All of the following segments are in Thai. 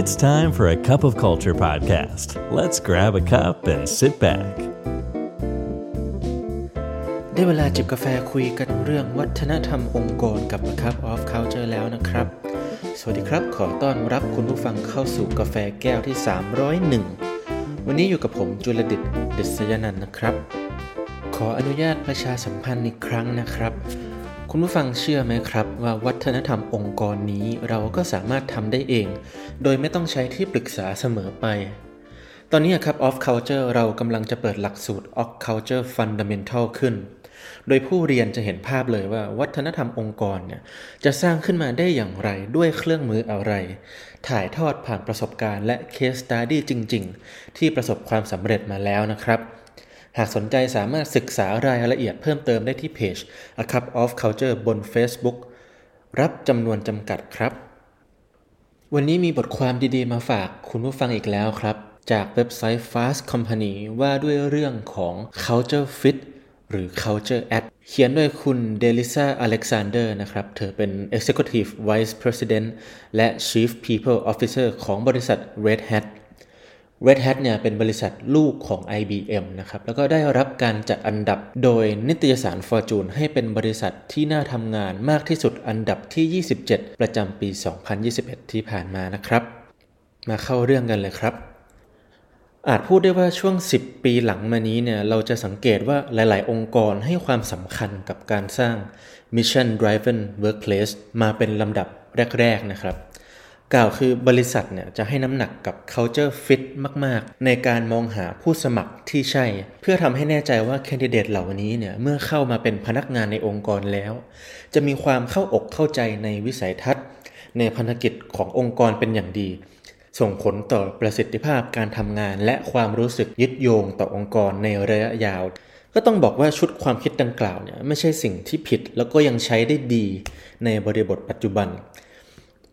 It's time for a cup of culture podcast. Let's grab a cup and sit back. ได้เวลาจิบกาแฟคุยกันเรื่องวัฒนธรรมองค์กรกับ Cup of Culture แล้วนะครับ สวัสดีครับ ขอต้อนรับคุณผู้ฟังเข้าสู่กาแฟแก้วที่ 301 วันนี้อยู่กับผมจุลดิตดิษยนันนะครับ ขออนุญาตประชาสัมพันธ์อีกครั้งนะครับ คุณผู้ฟังเชื่อไหมครับว่าวัฒนธรรมองค์กรนี้เราก็สามารถทำได้เอง โดยไม่ต้องใช้ที่ปรึกษาเสมอไป ตอนนี้ครับ Off Culture เรากำลังจะเปิดหลักสูตร Off Culture Fundamental ขึ้น โดยผู้เรียนจะเห็นภาพเลยว่าวัฒนธรรมองค์กรเนี่ยจะสร้างขึ้นมาได้อย่างไรด้วยเครื่องมืออะไร ถ่ายทอดผ่านประสบการณ์และ Case Study จริง ๆ ที่ประสบความสำเร็จมาแล้วนะครับ หากสนใจสามารถศึกษารายละเอียดเพิ่มเติมได้ที่เพจ A Cup of Culture บน Facebook รับจำนวนจำกัดครับ วันนี้มีบทความดีๆมาฝากคุณผู้ฟังอีกแล้วครับ จากเว็บไซต์ Fast Company ว่าด้วยเรื่องของ Culture Fit หรือ Culture Ad เขียนโดยคุณเดลิซาอเล็กซานเดอร์นะครับ เธอเป็น Executive Vice President และ Chief People Officer ของบริษัท Red Hat Red Hat เนี่ยเป็นบริษัทลูกของ IBM นะครับแล้วก็ได้รับการจัดอันดับโดยนิตยสาร Fortune ให้เป็นบริษัทที่น่าทำงานมากที่สุดอันดับที่ 27 ประจำปี 2021 ที่ผ่านมานะครับ มาเข้าเรื่องกันเลยครับ อาจพูดได้ว่าช่วง 10 ปีหลังมานี้เนี่ยเราจะสังเกตว่าหลาย ๆ องค์กรให้ความสำคัญกับการสร้าง Mission Driven Workplace มาเป็นลำดับแรก ๆ นะครับ กล่าวคือบริษัทเนี่ยจะให้น้ำหนักกับ culture fit มาก ๆ ในการมองหาผู้สมัครที่ใช่ เพื่อทำให้แน่ใจว่าแคนดิเดตเหล่านี้เนี่ยเมื่อเข้ามาเป็นพนักงานในองค์กรแล้ว จะมีความเข้าอกเข้าใจในวิสัยทัศน์ ในพันธกิจขององค์กรเป็นอย่างดี ส่งผลต่อประสิทธิภาพการทำงาน และความรู้สึกยึดโยงต่อองค์กรในระยะยาว ก็ต้องบอกว่าชุดความคิดดังกล่าวเนี่ยไม่ใช่สิ่งที่ผิดแล้วก็ยังใช้ได้ดีในบริบทปัจจุบัน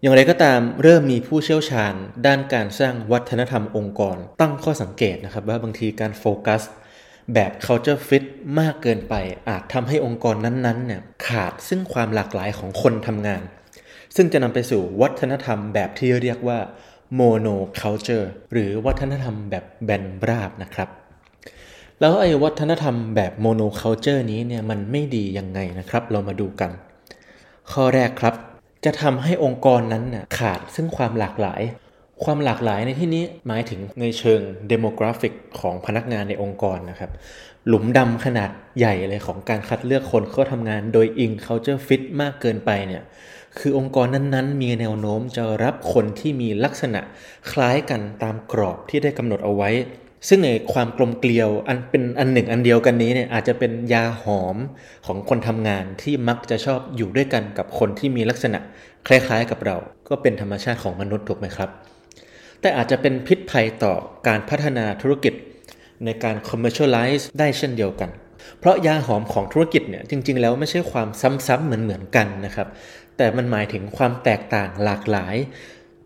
อย่างไรก็ตามเริ่มมีผู้เชี่ยวชาญ ด้านการสร้างวัฒนธรรมองค์กร ตั้งข้อสังเกตนะครับว่าบางทีการโฟกัสแบบ culture fit มากเกินไป อาจทำให้องค์กรนั้นๆเนี่ยขาดซึ่งความหลากหลายของคนทำงาน ซึ่งจะนำไปสู่วัฒนธรรมแบบที่เรียกว่า mono culture หรือวัฒนธรรมแบบแบนราบนะครับ แล้วไอ้วัฒนธรรมแบบ mono culture นี้เนี่ยมันไม่ดียังไงนะครับ เรามาดูกัน ข้อแรกครับ จะทำให้องค์กรนั้นน่ะขาดซึ่งความหลากหลาย ความหลากหลายในที่นี้หมายถึงในเชิง demographic ของพนักงานในองค์กรนะครับ หลุมดำขนาดใหญ่เลยของการคัดเลือกคนเข้าทำงานโดยอิง culture fit มากเกินไปเนี่ยคือองค์กรนั้นๆ มีแนวโน้มจะรับคนที่มีลักษณะคล้ายกันตามกรอบที่ได้กำหนดเอาไว้ ซึ่งในความกลมเกลียวอันเป็นอันหนึ่งอันเดียวกันนี้เนี่ยอาจจะเป็นยาหอมของคนทำงานที่มักจะชอบอยู่ด้วยกันกับคนที่มีลักษณะคล้ายๆกับเรา ก็เป็นธรรมชาติของมนุษย์ถูกไหมครับ แต่อาจจะเป็นพิษภัยต่อการพัฒนาธุรกิจ ในการ commercialize ได้เช่นเดียวกัน เพราะยาหอมของธุรกิจเนี่ยจริง ๆ แล้วไม่ใช่ความซ้ำๆเหมือนๆกันนะครับ แต่มันหมายถึงความแตกต่างหลากหลาย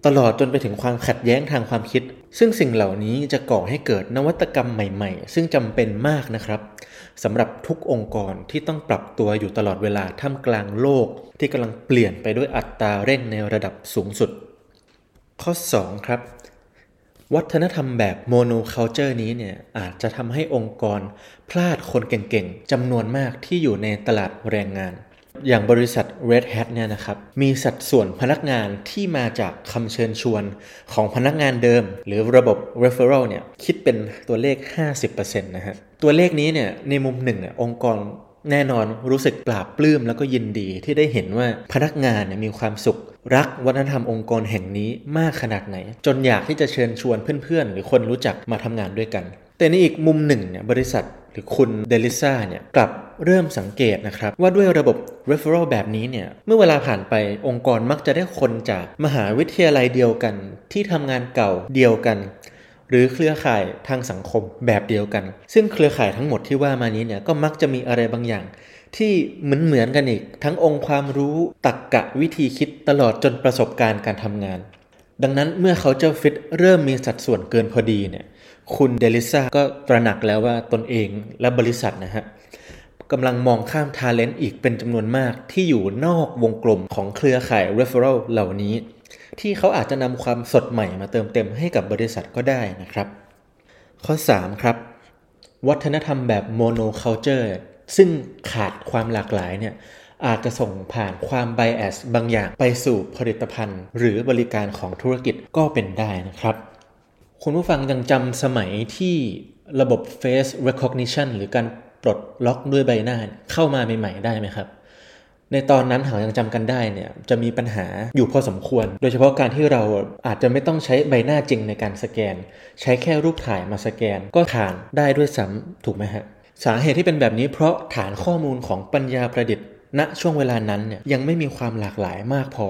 ตลอดจนไปถึงความขัดแย้งทางความคิด ซึ่งสิ่งเหล่านี้จะก่อให้เกิดนวัตกรรมใหม่ๆ ซึ่งจำเป็นมากนะครับสำหรับทุกองค์กรที่ต้องปรับตัวอยู่ตลอดเวลาท่ามกลางโลก ที่กำลังเปลี่ยนไปด้วยอัตราเร่งในระดับสูงสุด ข้อ 2 ครับ วัฒนธรรมแบบโมโนเค u เจอร์นี้เนี่ยอาจจะทำให้องค์กรพลาดคนเก่งๆจำนวนมากที่อยู่ในตลาดแรงงาน อย่างบริษัท Red Hat เนี่ยนะครับมีสัดส่วนพนักงานที่มาจากคำเชิญชวนของพนักงานเดิม หรือระบบ referral เนี่ยคิดเป็นตัวเลข 50%นะฮะตัวเลขนี้เนี่ยในมุมหนึ่งเนี่ยองค์กรแน่นอนรู้สึกปราบปลื้มแล้วก็ยินดีที่ได้เห็นว่าพนักงานเนี่ยมีความสุข รักวัฒนธรรมองค์กรแห่งนี้มากขนาดไหน จนอยากที่จะเชิญชวนเพื่อนๆ หรือคนรู้จักมาทำงานด้วยกัน แต่ในอีกมุมหนึ่งเนี่ยบริษัทหรือคุณเดลิซ่าเนี่ยกลับเริ่มสังเกตนะครับ ว่าด้วยระบบ referral แบบนี้เนี่ย เมื่อเวลาผ่านไปองค์กรมักจะได้คนจากมหาวิทยาลัยเดียวกัน ที่ทำงานเก่าเดียวกัน หรือเครือข่ายทางสังคมแบบเดียวกัน ซึ่งเครือข่ายทั้งหมดที่ว่ามานี้เนี่ยก็มักจะมีอะไรบางอย่าง ที่เหมือนเหมือนกันอีก ทั้งองค์ความรู้ตักกะวิธีคิดตลอดจนประสบการณ์การทำงาน ดังนั้นเมื่อเขาเจ้าฟิตเริ่มมีสัดส่วนเกินพอดีเนี่ย คุณเดลิซาก็ตระหนักแล้วว่าตนเองและบริษัทนะฮะกำลังมองข้ามทาเลนต์อีกเป็นจำนวนมากที่อยู่นอกวงกลมของเครือข่าย referral เหล่านี้ ที่เขาอาจจะนำความสดใหม่มาเติมเต็มให้กับบริษัทก็ได้นะครับ ข้อ 3 ครับ วัฒนธรรมแบบโมโนเค u เจอร์ซึ่งขาดความหลากหลายเนี่ยอาจจะส่งผ่านความไบแอสบางอย่างไปสู่ผลิตภัณฑ์ หรือบริการของธุรกิจก็เป็นได้นะครับ คุณผู้ฟังยังจำสมัยที่ระบบ Face Recognition หรือการปลดล็อกด้วยใบหน้าเข้ามาใหม่ ๆ ได้ไหมครับ ในตอนนั้นหากยังจำกันได้เนี่ยจะมีปัญหาอยู่พอสมควร โดยเฉพาะการที่เราอาจจะไม่ต้องใช้ใบหน้าจริงในการสแกน ใช้แค่รูปถ่ายมาสแกน ก็ผ่านได้ด้วยซ้ำถูกไหมฮะสาเหตุที่เป็นแบบนี้เพราะฐานข้อมูลของปัญญาประดิษฐ์ ณช่วงเวลานั้นเนี่ยยังไม่มีความหลากหลายมากพอ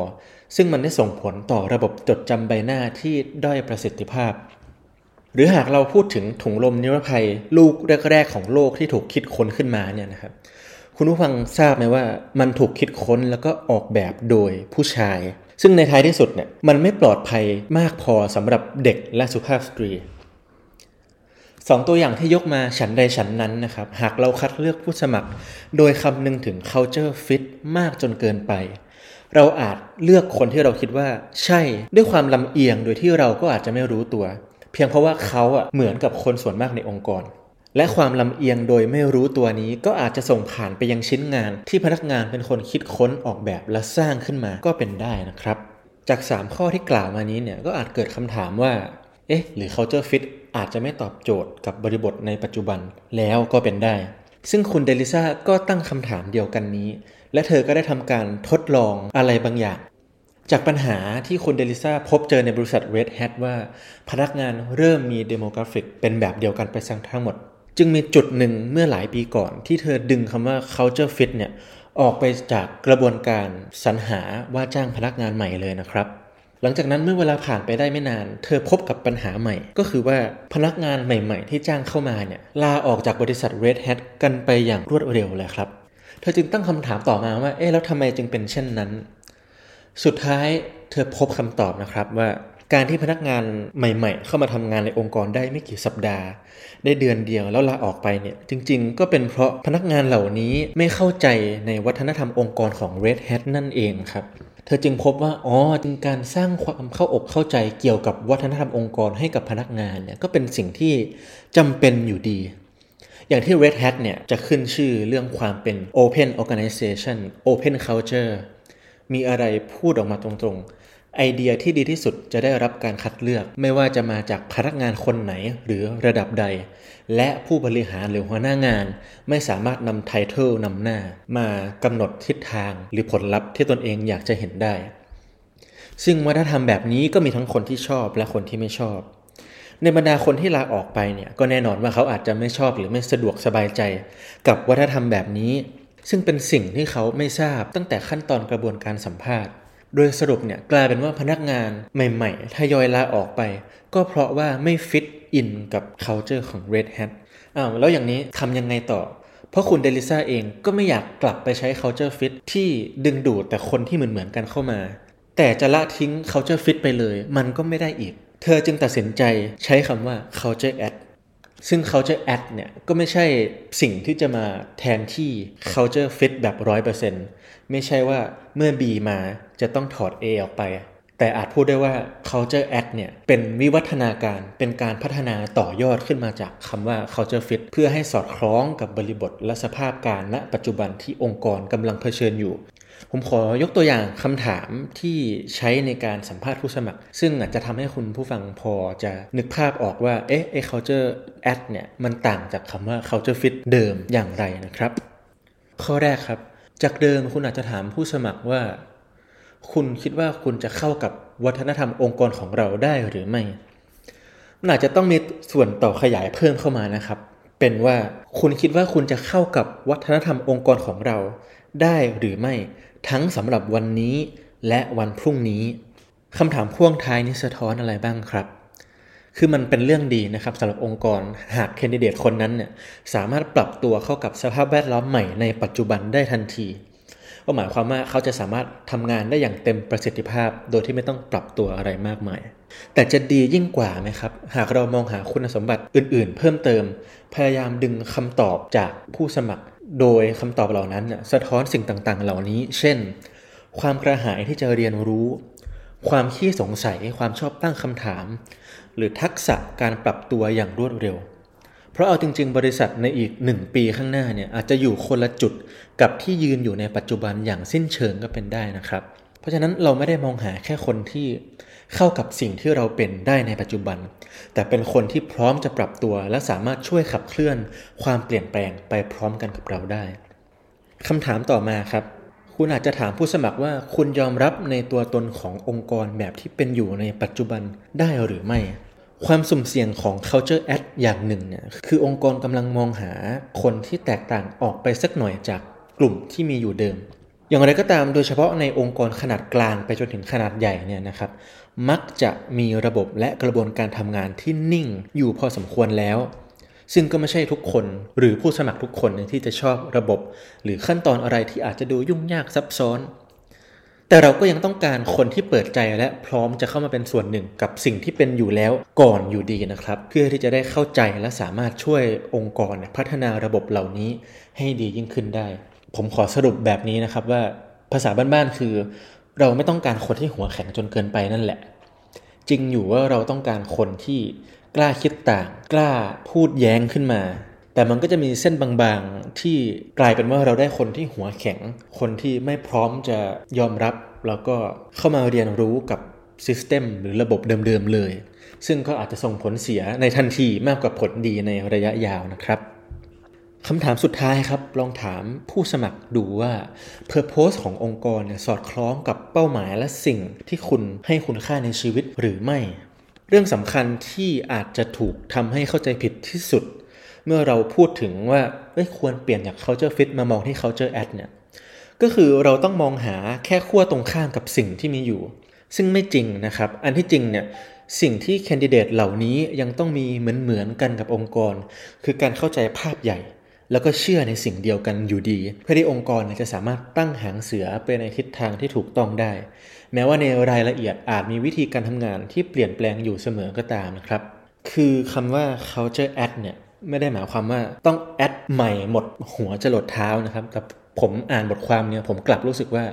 ซึ่งมันได้ส่งผลต่อระบบจดจำใบหน้าที่ด้อยประสิทธิภาพ หรือหากเราพูดถึงถุงลมนิรภัยลูกแรกๆของโลกที่ถูกคิดค้นขึ้นมาเนี่ยนะครับ คุณผู้ฟังทราบไหมว่ามันถูกคิดค้นแล้วก็ออกแบบโดยผู้ชาย ซึ่งในท้ายที่สุดเนี่ยมันไม่ปลอดภัยมากพอสำหรับเด็กและสุภาพสตรีสองตัวอย่างที่ยกมาฉันใดฉันนั้นนะครับ หากเราคัดเลือกผู้สมัคร โดยคำนึงถึง culture fit มากจนเกินไป เราอาจเลือกคนที่เราคิดว่าใช่ด้วยความลำเอียงโดยที่เราก็อาจจะไม่รู้ตัว เพียงเพราะว่าเขาอะเหมือนกับคนส่วนมากในองค์กร และความลำเอียงโดยไม่รู้ตัวนี้ก็อาจจะส่งผ่านไปยังชิ้นงาน ที่พนักงานเป็นคนคิดค้นออกแบบและสร้างขึ้นมาก็เป็นได้นะครับ จาก 3 ข้อที่กล่าวมานี้เนี่ยก็อาจเกิดคำถามว่า เอ๊ะ หรือ culture fit อาจจะไม่ตอบโจทย์กับบริบทในปัจจุบันแล้วก็เป็นได้ ซึ่งคุณเดลิซาก็ตั้งคำถามเดียวกันนี้ และเธอก็ได้ทำการทดลองอะไรบางอย่าง จากปัญหาที่คุณเดลิซาพบเจอในบริษัท Red Hat ว่าพนักงานเริ่มมี demographic เป็นแบบเดียวกันไปทั้งหมด จึงมีจุดหนึ่งเมื่อหลายปีก่อน ที่เธอดึงคำว่า culture fit เนี่ยออกไปจากกระบวนการสรรหาว่าจ้างพนักงานใหม่เลยนะครับ หลังจากนั้นเมื่อเวลาผ่านไปได้ไม่นาน เธอพบกับปัญหาใหม่ ก็คือว่าพนักงานใหม่ๆ ที่จ้างเข้ามาเนี่ยลาออกจากบริษัท Red Hat กันไปอย่างรวดเร็วเลยครับ เธอจึงตั้งคำถามต่อมาว่า เอ๊ะแล้วทำไมจึงเป็นเช่นนั้น สุดท้ายเธอพบคำตอบนะครับว่าการที่พนักงานใหม่ ๆ เข้ามาทำงานในองค์กรได้ไม่กี่สัปดาห์ ได้เดือนเดียวแล้วลาออกไปเนี่ย จริง ๆ ก็เป็นเพราะพนักงานเหล่านี้ไม่เข้าใจในวัฒนธรรมองค์กรของ Red Hat นั่นเองครับ เธอจึงพบว่าอ๋อจึงการสร้างความเข้าอกเข้าใจเกี่ยวกับวัฒนธรรมองค์กรให้กับพนักงานเนี่ยก็เป็นสิ่งที่จำเป็นอยู่ดี อย่างที่ Red Hat เนี่ยจะขึ้นชื่อเรื่องความเป็น Open Organization Open Culture มีอะไรพูดออกมาตรงๆ ไอเดียที่ดีที่สุดจะได้รับการคัดเลือก ไม่ว่าจะมาจากพนักงานคนไหนหรือระดับใด และผู้บริหารหรือหัวหน้างาน ไม่สามารถนำไทเทลนำหน้ามากำหนดทิศทางหรือผลลัพธ์ที่ตนเองอยากจะเห็นได้ ซึ่งวัฒนธรรมแบบนี้ก็มีทั้งคนที่ชอบและคนที่ไม่ชอบในบรรดาคนที่ลาออกไปเนี่ยก็แน่นอนว่าเขาอาจจะไม่ชอบหรือไม่สะดวกสบายใจ กับวัฒนธรรมแบบนี้ ซึ่งเป็นสิ่งที่เขาไม่ทราบตั้งแต่ขั้นตอนกระบวนการสัมภาษณ์ โดยสรุปเนี่ยกลายเป็นว่าพนักงานใหม่ๆทยอยลาออกไป ก็เพราะว่าไม่ฟิตอินกับ culture ของ Red Hat อ้าวแล้วอย่างนี้ทำยังไงต่อ เพราะคุณเดลิซ่าเองก็ไม่อยากกลับไปใช้ culture fit ที่ดึงดูดแต่คนที่เหมือนเหมือนกันเข้ามา แต่จะละทิ้ง culture fit ไปเลย มันก็ไม่ได้อีก เธอจึงตัดสินใจใช้คำว่า culture add ซึ่ง culture add เนี่ยก็ไม่ใช่สิ่งที่จะมาแทนที่ culture fit แบบ 100%ไม่ใช่ว่าเมื่อ B มาจะต้องถอด A ออกไป แต่อาจพูดได้ว่า culture act เนี่ยเป็นวิวัฒนาการเป็นการพัฒนาต่อยอดขึ้นมาจากคำว่า culture fit เพื่อให้สอดคล้องกับบริบทและสภาพการณปัจจุบันที่องค์กรกำลังเผชิญอยู่ ผมขอยกตัวอย่างคำถามที่ใช้ในการสัมภาษณ์ผู้สมัคร ซึ่งอาจจะทำให้คุณผู้ฟังพอจะนึกภาพออกว่า เอ๊ะไอ้ culture act เนี่ย มันต่างจากคำว่า culture fit เดิมอย่างไรนะครับ ข้อแรกครับ จากเดิมคุณอาจจะถามผู้สมัครว่า คุณคิดว่าคุณจะเข้ากับวัฒนธรรมองค์กรของเราได้หรือไม่มันอาจจะต้องมีส่วนต่อขยายเพิ่มเข้ามานะครับ เป็นว่าคุณคิดว่าคุณจะเข้ากับวัฒนธรรมองค์กรของเราได้หรือไม่ ทั้งสำหรับวันนี้และวันพรุ่งนี้คำถามพ่วงท้ายนี้สะท้อนอะไรบ้างครับ คือมันเป็นเรื่องดีนะครับสำหรับองค์กรหากแคนดิเดตคนนั้นเนี่ยสามารถปรับตัวเข้ากับสภาพแวดล้อมใหม่ในปัจจุบันได้ทันทีก็หมายความว่าเขาจะสามารถทำงานได้อย่างเต็มประสิทธิภาพ โดยที่ไม่ต้องปรับตัวอะไรมากมาย แต่จะดียิ่งกว่าไหมครับ หากเรามองหาคุณสมบัติอื่นๆ เพิ่มเติม พยายามดึงคำตอบจากผู้สมัคร โดยคำตอบเหล่านั้นสะท้อนสิ่งต่างๆ เหล่านี้ เช่น ความกระหายที่จะเรียนรู้คความขี้สงสัย ความชอบตั้งคำถาม หรือทักษะการปรับตัวอย่างรวดเร็ว เพราะเอาจริง ๆ บริษัทในอีกหนึ่งปีข้างหน้าเนี่ยอาจจะอยู่คนละจุดกับที่ยืนอยู่ในปัจจุบันอย่างสิ้นเชิงก็เป็นได้นะครับ เพราะฉะนั้นเราไม่ได้มองหาแค่คนที่ เข้ากับสิ่งที่เราเป็นได้ในปัจจุบัน แต่เป็นคนที่พร้อมจะปรับตัว และสามารถช่วยขับเคลื่อนความเปลี่ยนแปลงไปพร้อมกันกับเราได้คำถามต่อมาครับ คุณอาจจะถามผู้สมัครว่าคุณยอมรับในตัวตนขององค์กรแบบที่เป็นอยู่ในปัจจุบันได้หรือไม่ความสุ่มเสี่ยงของ culture ad อย่างหนึ่งเนี่ยคือองค์กรกำลังมองหาคนที่แตกต่างออกไปสักหน่อยจากกลุ่มที่มีอยู่เดิม อย่างไรก็ตามโดยเฉพาะในองค์กรขนาดกลางไปจนถึงขนาดใหญ่เนี่ยนะครับ มักจะมีระบบและกระบวนการทำงานที่นิ่งอยู่พอสมควรแล้ว ซึ่งก็ไม่ใช่ทุกคนหรือผู้สมัครทุกคนที่จะชอบระบบ หรือขั้นตอนอะไรที่อาจจะดูยุ่งยากซับซ้อน แต่เราก็ยังต้องการคนที่เปิดใจและพร้อมจะเข้ามาเป็นส่วนหนึ่งกับสิ่งที่เป็นอยู่แล้วก่อนอยู่ดีนะครับ เพื่อที่จะได้เข้าใจและสามารถช่วยองค์กรพัฒนาระบบเหล่านี้ให้ดียิ่งขึ้นได้ ผมขอสรุปแบบนี้นะครับว่าภาษาบ้านๆคือ เราไม่ต้องการคนที่หัวแข็งจนเกินไปนั่นแหละ จริงอยู่ว่าเราต้องการคนที่กล้าคิดต่าง กล้าพูดแย้งขึ้นมา แต่มันก็จะมีเส้นบางๆที่กลายเป็นว่าเราได้คนที่หัวแข็ง คนที่ไม่พร้อมจะยอมรับ แล้วก็เข้ามาเรียนรู้กับซิสเต็มหรือระบบเดิมๆเลย ซึ่งก็อาจจะส่งผลเสียในทันทีมากกว่าผลดีในระยะยาวนะครับ คำถามสุดท้ายครับ ลองถามผู้สมัครดูว่า Purpose ขององค์กรเนี่ยสอดคล้องกับเป้าหมายและสิ่งที่คุณให้คุณค่าในชีวิตหรือไม่ เรื่องสำคัญที่อาจจะถูกทำให้เข้าใจผิดที่สุด เมื่อเราพูดถึงว่าควรเปลี่ยนจาก culture fit มามองที่ culture ad เนี่ยก็คือเราต้องมองหาแค่ขั้วตรงข้ามกับสิ่งที่มีอยู่ ซึ่งไม่จริงนะครับ อันที่จริงเนี่ยสิ่งที่แคนดิเดตเหล่านี้ยังต้องมีเหมือนเหมือนกันกับองค์กร คือการเข้าใจภาพใหญ่ แล้วก็เชื่อในสิ่งเดียวกันอยู่ดี เพื่อที่องค์กรจะสามารถตั้งหางเสือไปในทิศทางที่ถูกต้องได้ แม้ว่าในรายละเอียดอาจมีวิธีการทำงานที่เปลี่ยนแปลงอยู่เสมอก็ตามนะครับ คือคำว่า culture add เนี่ยไม่ได้หมายความว่าต้องแอดใหม่หมดหัวจะหลดเท้านะครับ แต่ผมอ่านบทความเนี่ยผมกลับรู้สึกว่า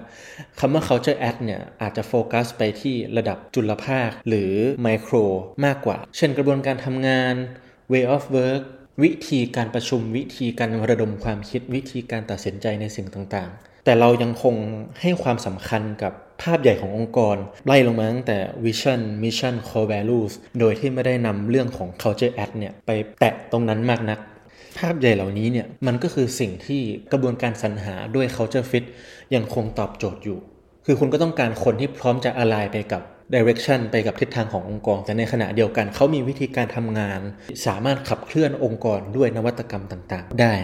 คำว่า culture add เนี่ยอาจจะโฟกัสไปที่ระดับจุลภาคหรือไมโครมากกว่า เช่นกระบวนการทำงาน way of work วิธีการประชุมวิธีการระดมความคิดวิธีการตัดสินใจในสิ่งต่างๆ แต่เรายังคงให้ความสำคัญกับภาพใหญ่ขององค์กร ไล่ลงมาตั้งแต่ Vision Mission Core Values โดยที่ไม่ได้นำเรื่องของ Culture Act เนี่ยไปแตะตรงนั้นมากนัก ภาพใหญ่เหล่านี้เนี่ยมันก็คือสิ่งที่กระบวนการสรรหาด้วย Culture Fit ยังคงตอบโจทย์อยู่ คือคุณก็ต้องการคนที่พร้อมจะอะไรไปกับ direction ไปกับทิศทางขององค์กร แต่ในขณะเดียวกันเขามีวิธีการทำงาน สามารถขับเคลื่อนองค์กรด้วยนวัตกรรมต่างๆ ได้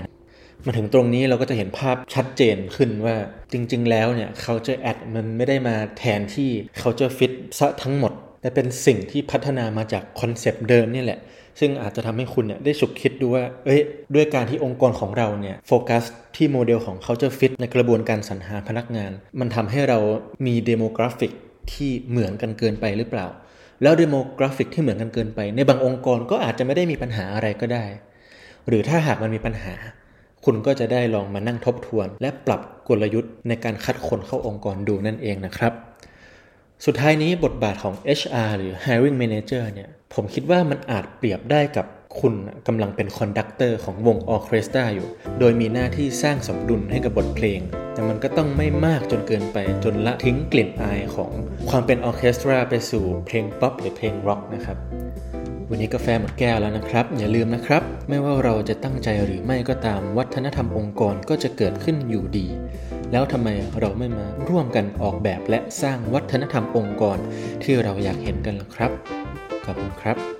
มาถึงตรงนี้เราก็จะเห็นภาพชัดเจนขึ้นว่าจริง ๆ แล้วเนี่ย culture ad มันไม่ได้มาแทนที่ culture fit ซะทั้งหมด แต่เป็นสิ่งที่พัฒนามาจากคอนเซปต์เดิมนี่แหละ ซึ่งอาจจะทำให้คุณเนี่ยได้ฉุกคิดดูว่า เอ้ย ด้วยการที่องค์กรของเราเนี่ยโฟกัสที่โมเดลของ culture fit ในกระบวนการสรรหาพนักงาน มันทำให้เรามี demographic ที่เหมือนกันเกินไปหรือเปล่า แล้ว demographic ที่เหมือนกันเกินไป ในบางองค์กรก็อาจจะไม่ได้มีปัญหาอะไรก็ได้ หรือถ้าหากมันมีปัญหา คุณก็จะได้ลองมานั่งทบทวน และปรับกลยุทธ์ในการคัดคนเข้าองค์กรดูนั่นเองนะครับสุดท้ายนี้บทบาทของ HR หรือ Hiring Manager เนี่ย ผมคิดว่ามันอาจเปรียบได้กับ คุณกำลังเป็น conductor ของวงออเคสตราอยู่ โดยมีหน้าที่สร้างสมดุลให้กับบทเพลง แต่มันก็ต้องไม่มากจนเกินไปจนละทิ้งกลิ่นอายของความเป็นออเคสตราไปสู่เพลงป๊อปหรือเพลงร็อกนะครับ วันนี้กาแฟหมดแก้วแล้วนะครับ อย่าลืมนะครับ ไม่ว่าเราจะตั้งใจหรือไม่ก็ตาม วัฒนธรรมองค์กรก็จะเกิดขึ้นอยู่ดี แล้วทำไมเราไม่มาร่วมกันออกแบบและสร้างวัฒนธรรมองค์กร ที่เราอยากเห็นกันล่ะครับขอบคุณครับ